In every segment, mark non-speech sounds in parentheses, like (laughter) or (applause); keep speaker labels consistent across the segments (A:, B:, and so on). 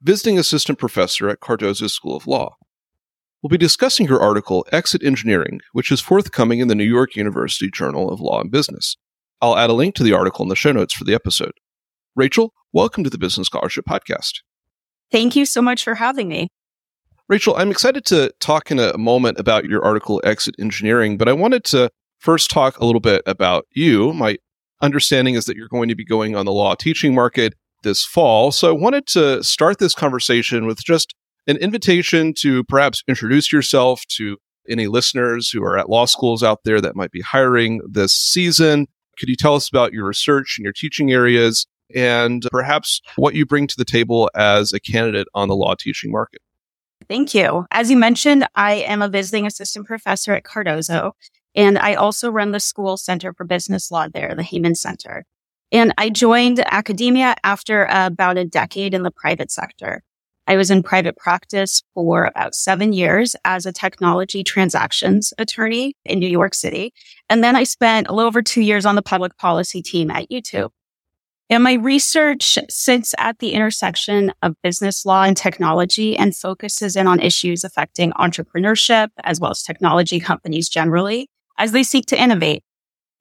A: visiting assistant professor at Cardozo School of Law. We'll be discussing her article, Exit Engineering, which is forthcoming in the New York University Journal of Law and Business. I'll add a link to the article in the show notes for the episode. Rachel, welcome to the Business Scholarship Podcast.
B: Thank you so much for having me.
A: Rachel, I'm excited to talk in a moment about your article, Exit Engineering, but I wanted to first talk a little bit about you. My understanding is that you're going to be going on the law teaching market this fall. So I wanted to start this conversation with just an invitation to perhaps introduce yourself to any listeners who are at law schools out there that might be hiring this season. Could you tell us about your research and your teaching areas and perhaps what you bring to the table as a candidate on the law teaching market?
B: Thank you. As you mentioned, I am a visiting assistant professor at Cardozo, and I also run the School Center for Business Law there, the Heyman Center. And I joined academia after about a decade in the private sector. I was in private practice for about seven years as a technology transactions attorney in New York City. And then I spent a little over two years on the public policy team at YouTube. And my research sits at the intersection of business law and technology and focuses in on issues affecting entrepreneurship as well as technology companies generally as they seek to innovate.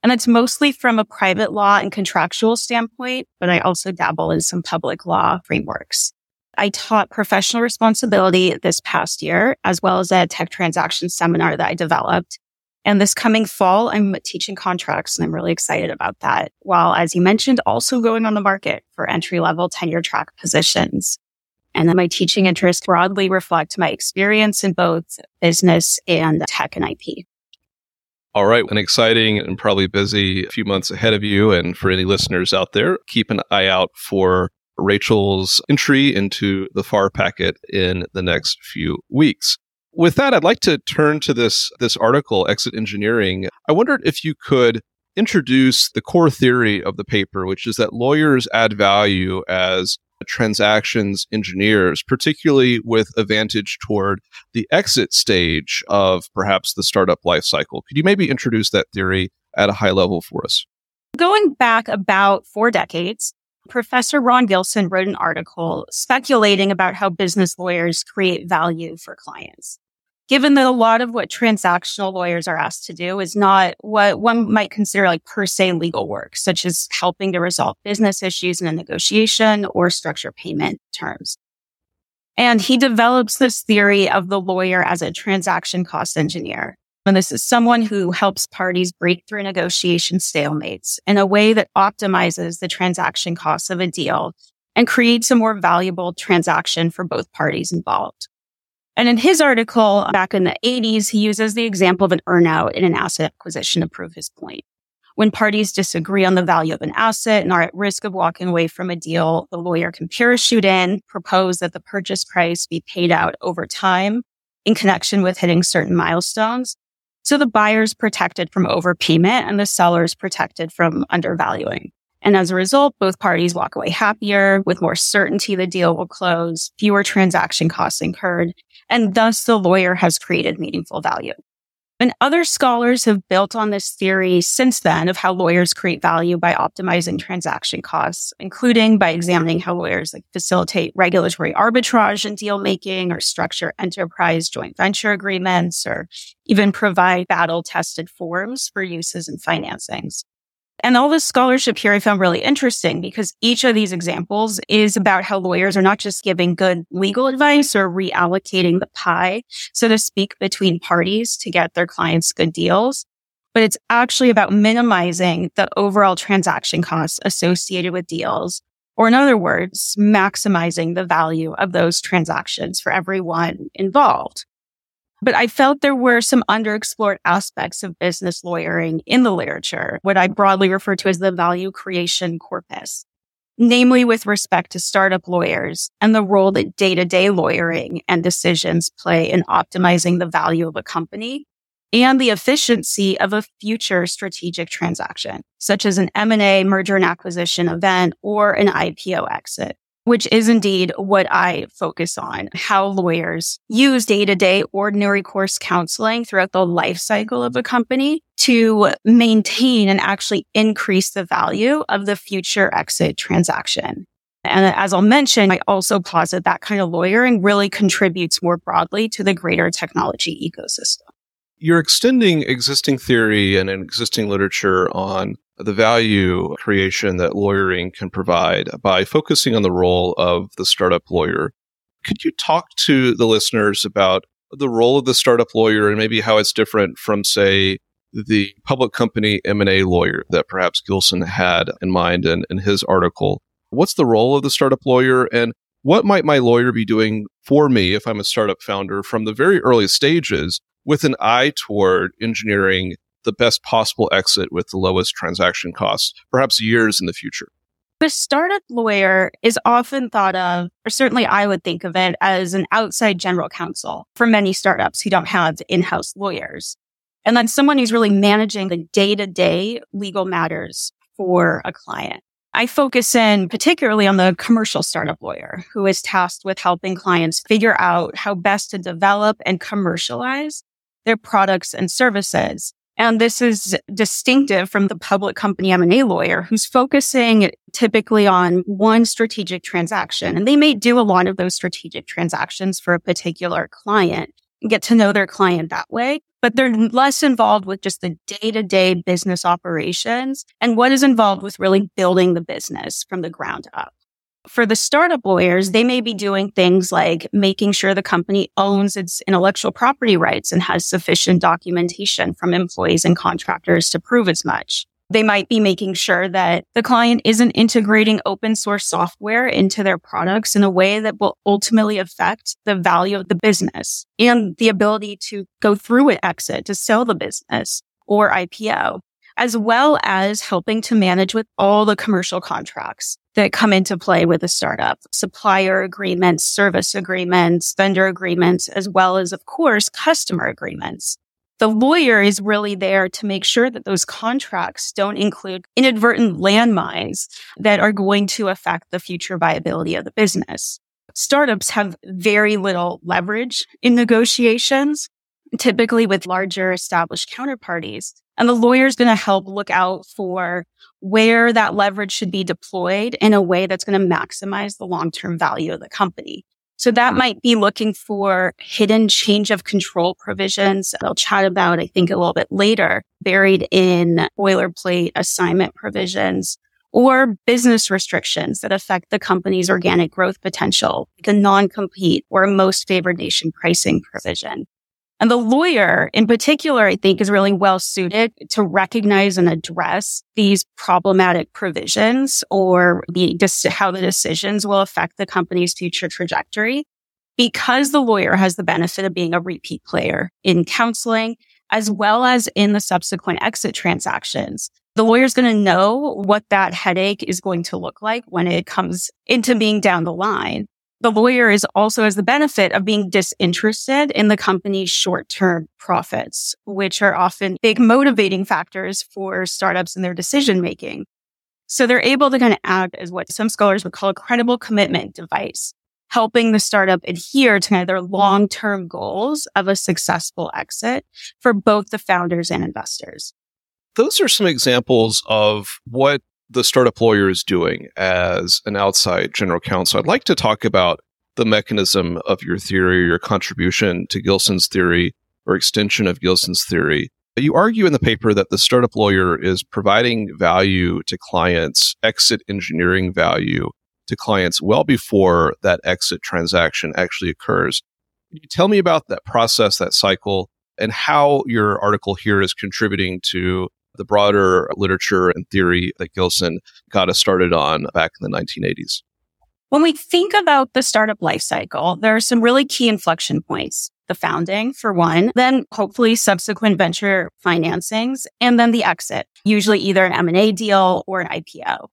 B: And it's mostly from a private law and contractual standpoint, but I also dabble in some public law frameworks. I taught professional responsibility this past year, as well as a tech transaction seminar that I developed. And this coming fall, I'm teaching contracts and I'm really excited about that. While, as you mentioned, also going on the market for entry level tenure track positions. And my teaching interests broadly reflect my experience in both business and tech and IP.
A: All right, an exciting and probably busy few months ahead of you. And for any listeners out there, keep an eye out for Rachel's entry into the FAR packet in the next few weeks. With that, I'd like to turn to this, this article, Exit Engineering. I wondered if you could introduce the core theory of the paper, which is that lawyers add value as transactions engineers, particularly with advantage toward the exit stage of perhaps the startup lifecycle. Could you maybe introduce that theory at a high level for us?
B: Going back about four decades, Professor Ron Gilson wrote an article speculating about how business lawyers create value for clients given that a lot of what transactional lawyers are asked to do is not what one might consider like per se legal work, such as helping to resolve business issues in a negotiation or structure payment terms. And he develops this theory of the lawyer as a transaction cost engineer. And this is someone who helps parties break through negotiation stalemates in a way that optimizes the transaction costs of a deal and creates a more valuable transaction for both parties involved. And in his article back in the 80s, he uses the example of an earnout in an asset acquisition to prove his point. When parties disagree on the value of an asset and are at risk of walking away from a deal, the lawyer can parachute in, propose that the purchase price be paid out over time in connection with hitting certain milestones. So the buyer is protected from overpayment and the seller is protected from undervaluing. And as a result, both parties walk away happier with more certainty the deal will close, fewer transaction costs incurred, and thus the lawyer has created meaningful value. And other scholars have built on this theory since then of how lawyers create value by optimizing transaction costs, including by examining how lawyers like facilitate regulatory arbitrage in deal making or structure enterprise joint venture agreements or even provide battle tested forms for uses in financings. And all this scholarship here I found really interesting because each of these examples is about how lawyers are not just giving good legal advice or reallocating the pie, so to speak, between parties to get their clients good deals, but it's actually about minimizing the overall transaction costs associated with deals. Or in other words, maximizing the value of those transactions for everyone involved. But I felt there were some underexplored aspects of business lawyering in the literature, what I broadly refer to as the value creation corpus. namely with respect to startup lawyers and the role that day to day lawyering and decisions play in optimizing the value of a company and the efficiency of a future strategic transaction, such as an M&A merger and acquisition event or an IPO exit which is indeed what I focus on, how lawyers use day to day ordinary course counseling throughout the life cycle of a company to maintain and actually increase the value of the future exit transaction. And as I'll mention, I also posit that kind of lawyering really contributes more broadly to the greater technology ecosystem.
A: You're extending existing theory and existing literature on the value creation that lawyering can provide by focusing on the role of the startup lawyer. Could you talk to the listeners about the role of the startup lawyer and maybe how it's different from, say, the public company M&A lawyer that perhaps Gilson had in mind in, in his article? What's the role of the startup lawyer and what might my lawyer be doing for me if I'm a startup founder from the very early stages with an eye toward engineering the best possible exit with the lowest transaction costs, perhaps years in the future.
B: The startup lawyer is often thought of, or certainly I would think of it as an outside general counsel for many startups who don't have in-house lawyers. And then someone who's really managing the day to day legal matters for a client. I focus in particularly on the commercial startup lawyer who is tasked with helping clients figure out how best to develop and commercialize their products and services and this is distinctive from the public company M&A lawyer who's focusing typically on one strategic transaction. And they may do a lot of those strategic transactions for a particular client, get to know their client that way, but they're less involved with just the day to day business operations and what is involved with really building the business from the ground up for the startup lawyers, they may be doing things like making sure the company owns its intellectual property rights and has sufficient documentation from employees and contractors to prove as much. They might be making sure that the client isn't integrating open source software into their products in a way that will ultimately affect the value of the business and the ability to go through an exit to sell the business or IPO as well as helping to manage with all the commercial contracts that come into play with a startup, supplier agreements, service agreements, vendor agreements, as well as, of course, customer agreements. The lawyer is really there to make sure that those contracts don't include inadvertent landmines that are going to affect the future viability of the business. Startups have very little leverage in negotiations, typically with larger established counterparties. And the lawyer is going to help look out for where that leverage should be deployed in a way that's going to maximize the long-term value of the company. So that might be looking for hidden change of control provisions I'll chat about, I think a little bit later, buried in boilerplate assignment provisions or business restrictions that affect the company's organic growth potential, like a non-compete or most favored nation pricing provision. And the lawyer in particular, I think is really well suited to recognize and address these problematic provisions or the, how the decisions will affect the company's future trajectory because the lawyer has the benefit of being a repeat player in counseling as well as in the subsequent exit transactions. The lawyer is going to know what that headache is going to look like when it comes into being down the line the lawyer is also has the benefit of being disinterested in the company's short-term profits, which are often big motivating factors for startups in their decision making. So they're able to kind of act as what some scholars would call a credible commitment device, helping the startup adhere to kind of their long-term goals of a successful exit for both the founders and investors.
A: Those are some examples of what the startup lawyer is doing as an outside general counsel. I'd like to talk about the mechanism of your theory, your contribution to Gilson's theory or extension of Gilson's theory. You argue in the paper that the startup lawyer is providing value to clients, exit engineering value to clients well before that exit transaction actually occurs. Can you tell me about that process, that cycle, and how your article here is contributing to the broader literature and theory that Gilson got us started on back in the 1980s.
B: When we think about the startup lifecycle, there are some really key inflection points. The founding, for one, then hopefully subsequent venture financings, and then the exit, usually either an M&A deal or an IPO.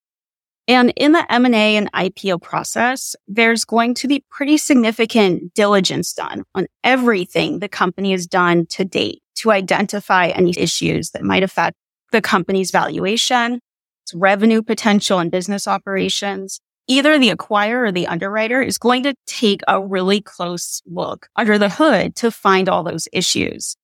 B: And in the M&A and IPO process, there's going to be pretty significant diligence done on everything the company has done to date to identify any issues that might affect the company's valuation, its revenue potential and business operations. Either the acquirer or the underwriter is going to take a really close look under the hood to find all those issues.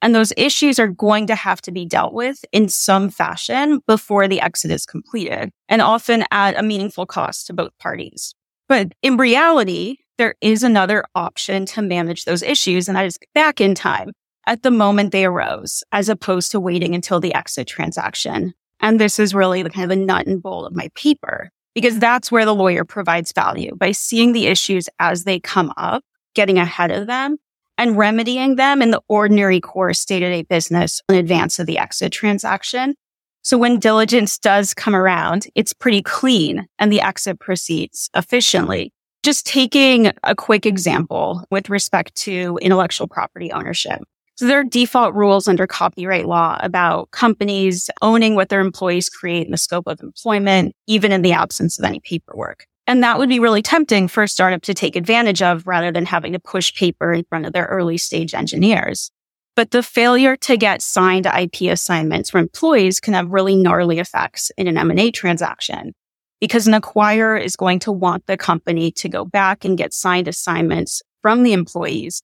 B: And those issues are going to have to be dealt with in some fashion before the exit is completed and often at a meaningful cost to both parties. But in reality, there is another option to manage those issues, and that is back in time at the moment they arose, as opposed to waiting until the exit transaction. And this is really the kind of the nut and bolt of my paper, because that's where the lawyer provides value by seeing the issues as they come up, getting ahead of them, and remedying them in the ordinary course day to day business in advance of the exit transaction. So when diligence does come around, it's pretty clean and the exit proceeds efficiently. Just taking a quick example with respect to intellectual property ownership. So there are default rules under copyright law about companies owning what their employees create in the scope of employment, even in the absence of any paperwork. And that would be really tempting for a startup to take advantage of rather than having to push paper in front of their early stage engineers. But the failure to get signed IP assignments for employees can have really gnarly effects in an M&A transaction because an acquirer is going to want the company to go back and get signed assignments from the employees.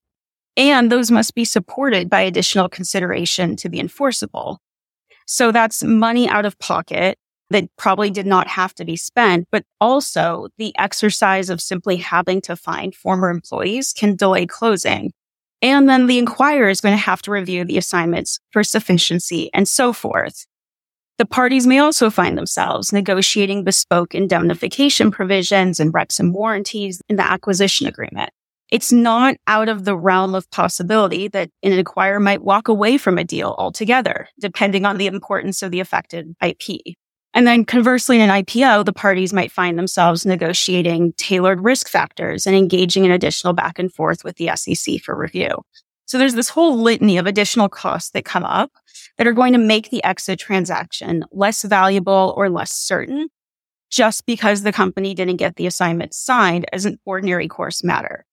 B: And those must be supported by additional consideration to be enforceable. So that's money out of pocket that probably did not have to be spent, but also the exercise of simply having to find former employees can delay closing. And then the acquirer is going to have to review the assignments for sufficiency and so forth. The parties may also find themselves negotiating bespoke indemnification provisions and reps and warranties in the acquisition agreement. It's not out of the realm of possibility that an acquirer might walk away from a deal altogether, depending on the importance of the affected IP. And then conversely, in an IPO, the parties might find themselves negotiating tailored risk factors and engaging in additional back and forth with the SEC for review. So there's this whole litany of additional costs that come up that are going to make the exit transaction less valuable or less certain just because the company didn't get the assignment signed as an ordinary course matter.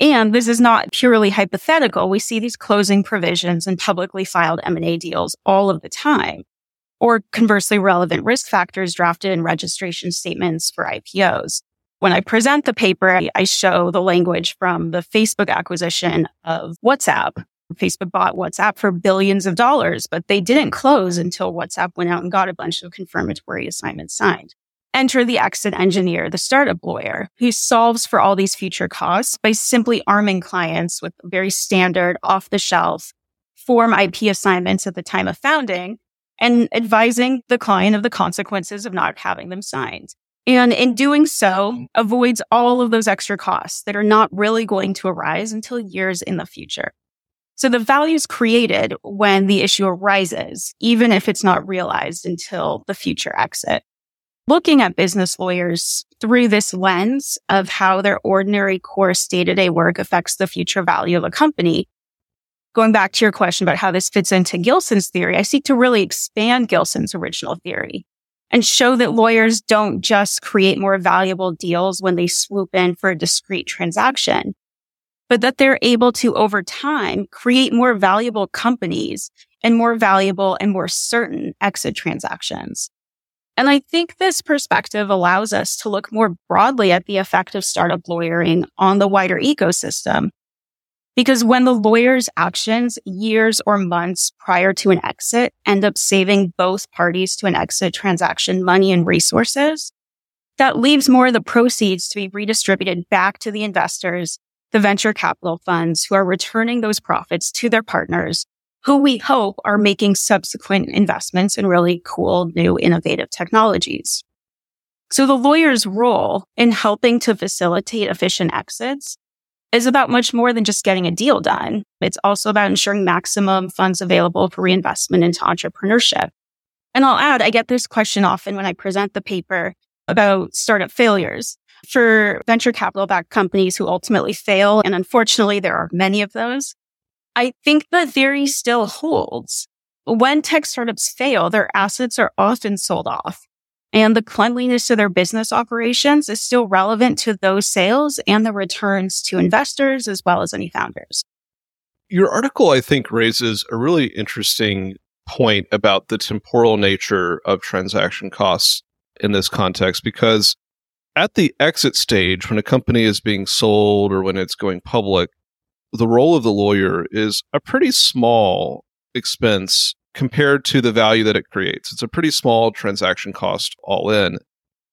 B: And this is not purely hypothetical. We see these closing provisions in publicly filed M&A deals all of the time or conversely relevant risk factors drafted in registration statements for IPOs. When I present the paper, I show the language from the Facebook acquisition of WhatsApp. Facebook bought WhatsApp for billions of dollars, but they didn't close until WhatsApp went out and got a bunch of confirmatory assignments signed. Enter the exit engineer, the startup lawyer, who solves for all these future costs by simply arming clients with very standard off the shelf form IP assignments at the time of founding and advising the client of the consequences of not having them signed. And in doing so, avoids all of those extra costs that are not really going to arise until years in the future. So the value is created when the issue arises, even if it's not realized until the future exit. Looking at business lawyers through this lens of how their ordinary course day to day work affects the future value of a company going back to your question about how this fits into Gilson's theory, I seek to really expand Gilson's original theory and show that lawyers don't just create more valuable deals when they swoop in for a discrete transaction, but that they're able to over time create more valuable companies and more valuable and more certain exit transactions. And I think this perspective allows us to look more broadly at the effect of startup lawyering on the wider ecosystem. Because when the lawyer's actions years or months prior to an exit end up saving both parties to an exit transaction money and resources, that leaves more of the proceeds to be redistributed back to the investors, the venture capital funds who are returning those profits to their partners, who we hope are making subsequent investments in really cool, new, innovative technologies. So the lawyer's role in helping to facilitate efficient exits is about much more than just getting a deal done. It's also about ensuring maximum funds available for reinvestment into entrepreneurship. And I'll add, I get this question often when I present the paper about startup failures. For venture capital backed companies who ultimately fail, and unfortunately there are many of those, I think the theory still holds. When tech startups fail, their assets are often sold off. and the cleanliness of their business operations is still relevant to those sales and the returns to investors as well as any founders.
A: Your article, I think, raises a really interesting point about the temporal nature of transaction costs in this context because at the exit stage, when a company is being sold or when it's going public, the role of the lawyer is a pretty small expense compared to the value that it creates. It's a pretty small transaction cost all in.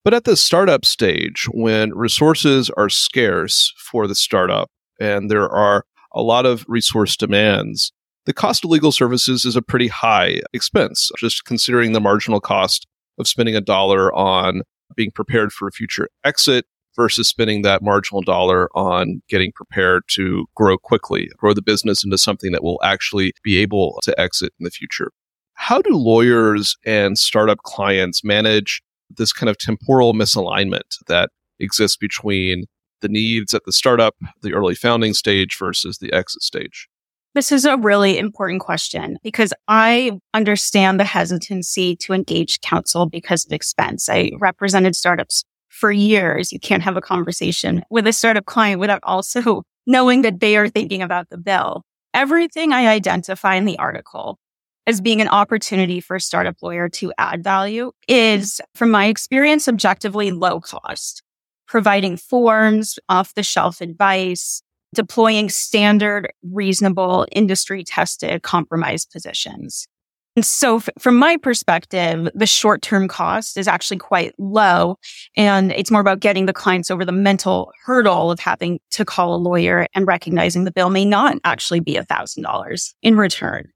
A: But at the startup stage, when resources are scarce for the startup and there are a lot of resource demands, the cost of legal services is a pretty high expense, just considering the marginal cost of spending a dollar on being prepared for a future exit versus spending that marginal dollar on getting prepared to grow quickly, grow the business into something that will actually be able to exit in the future. How do lawyers and startup clients manage this kind of temporal misalignment that exists between the needs at the startup, the early founding stage versus the exit stage?
B: This is a really important question because I understand the hesitancy to engage counsel because of expense. I represented startups for years. You can't have a conversation with a startup client without also (laughs) knowing that they are thinking about the bill. Everything I identify in the article as being an opportunity for a startup lawyer to add value is, from my experience, objectively low cost, providing forms, off the shelf advice, deploying standard, reasonable, industry tested compromise positions. And so f- from my perspective, the short term cost is actually quite low. And it's more about getting the clients over the mental hurdle of having to call a lawyer and recognizing the bill may not actually be a thousand dollars in return.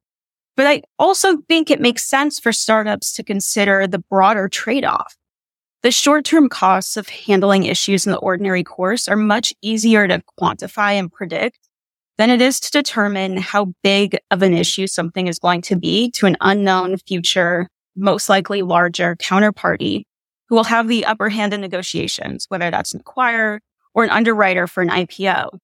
B: But I also think it makes sense for startups to consider the broader trade off. The short term costs of handling issues in the ordinary course are much easier to quantify and predict than it is to determine how big of an issue something is going to be to an unknown future, most likely larger counterparty who will have the upper hand in negotiations, whether that's an acquirer or an underwriter for an IPO.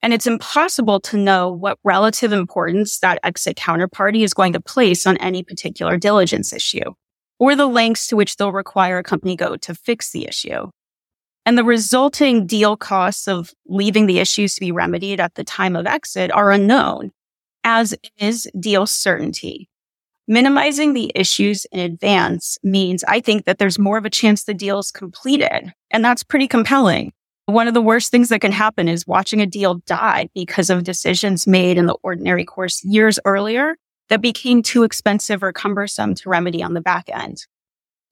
B: And it's impossible to know what relative importance that exit counterparty is going to place on any particular diligence issue or the lengths to which they'll require a company go to fix the issue and the resulting deal costs of leaving the issues to be remedied at the time of exit are unknown, as is deal certainty. Minimizing the issues in advance means I think that there's more of a chance the deal is completed. And that's pretty compelling. One of the worst things that can happen is watching a deal die because of decisions made in the ordinary course years earlier that became too expensive or cumbersome to remedy on the back end.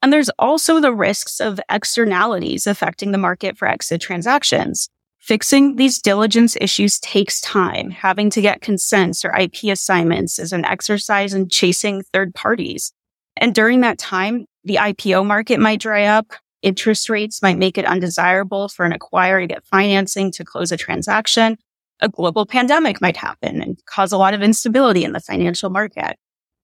B: And there's also the risks of externalities affecting the market for exit transactions. Fixing these diligence issues takes time. Having to get consents or IP assignments is an exercise in chasing third parties. And during that time, the IPO market might dry up. Interest rates might make it undesirable for an acquirer to get financing to close a transaction. A global pandemic might happen and cause a lot of instability in the financial market.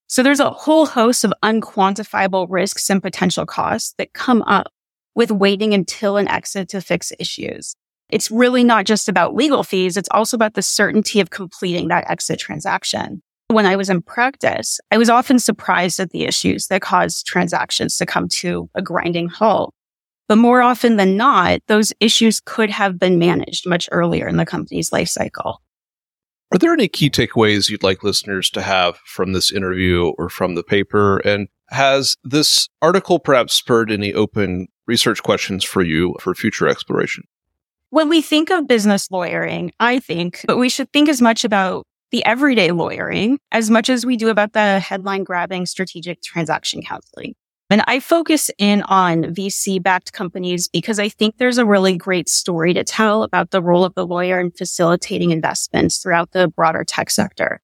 B: So there's a whole host of unquantifiable risks and potential costs that come up with waiting until an exit to fix issues. It's really not just about legal fees. It's also about the certainty of completing that exit transaction. When I was in practice, I was often surprised at the issues that caused transactions to come to a grinding halt. But more often than not, those issues could have been managed much earlier in the company's life cycle.
A: Are there any key takeaways you'd like listeners to have from this interview or from the paper? And has this article perhaps spurred any open research questions for you for future exploration?
B: When we think of business lawyering, I think but we should think as much about the everyday lawyering as much as we do about the headline grabbing strategic transaction counseling. And I focus in on VC backed companies because I think there's a really great story to tell about the role of the lawyer in facilitating investments throughout the broader tech sector.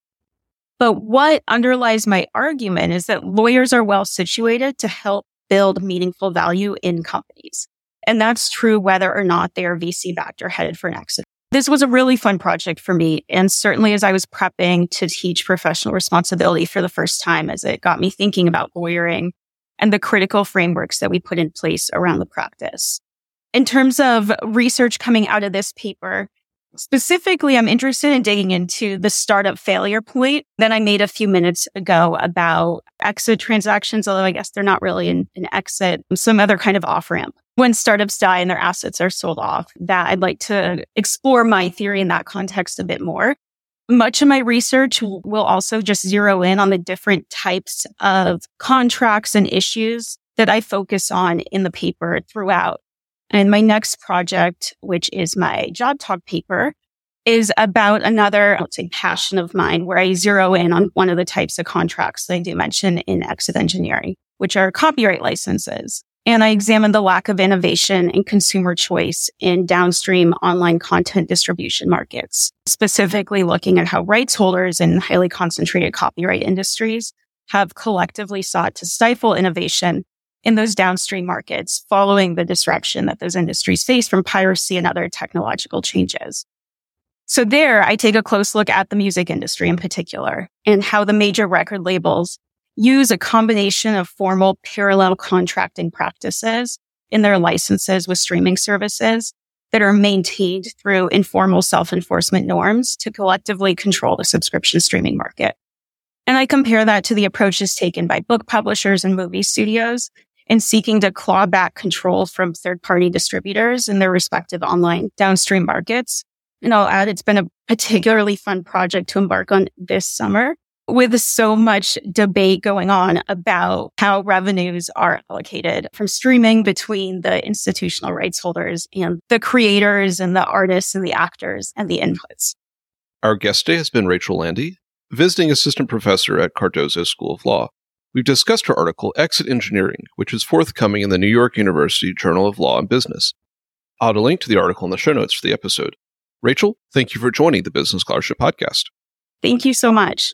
B: But what underlies my argument is that lawyers are well situated to help build meaningful value in companies. And that's true whether or not they are VC backed or headed for an exit. This was a really fun project for me. And certainly as I was prepping to teach professional responsibility for the first time, as it got me thinking about lawyering and the critical frameworks that we put in place around the practice. In terms of research coming out of this paper, Specifically, I'm interested in digging into the startup failure point that I made a few minutes ago about exit transactions, although I guess they're not really an, an exit, some other kind of off ramp. When startups die and their assets are sold off, that I'd like to explore my theory in that context a bit more. Much of my research will also just zero in on the different types of contracts and issues that I focus on in the paper throughout. And my next project, which is my job talk paper, is about another, let's say, passion of mine where I zero in on one of the types of contracts that I do mention in exit engineering, which are copyright licenses. And I examine the lack of innovation and consumer choice in downstream online content distribution markets, specifically looking at how rights holders in highly concentrated copyright industries have collectively sought to stifle innovation in those downstream markets following the disruption that those industries face from piracy and other technological changes. So there I take a close look at the music industry in particular and how the major record labels use a combination of formal parallel contracting practices in their licenses with streaming services that are maintained through informal self-enforcement norms to collectively control the subscription streaming market. And I compare that to the approaches taken by book publishers and movie studios in seeking to claw back control from third party distributors in their respective online downstream markets. And I'll add, it's been a particularly fun project to embark on this summer with so much debate going on about how revenues are allocated from streaming between the institutional rights holders and the creators and the artists and the actors and the inputs.
A: Our guest today has been Rachel Landy, visiting assistant professor at Cardozo School of Law. We've discussed her article, Exit Engineering, which is forthcoming in the New York University Journal of Law and Business. I'll add a link to the article in the show notes for the episode. Rachel, thank you for joining the Business Scholarship Podcast.
B: Thank you so much.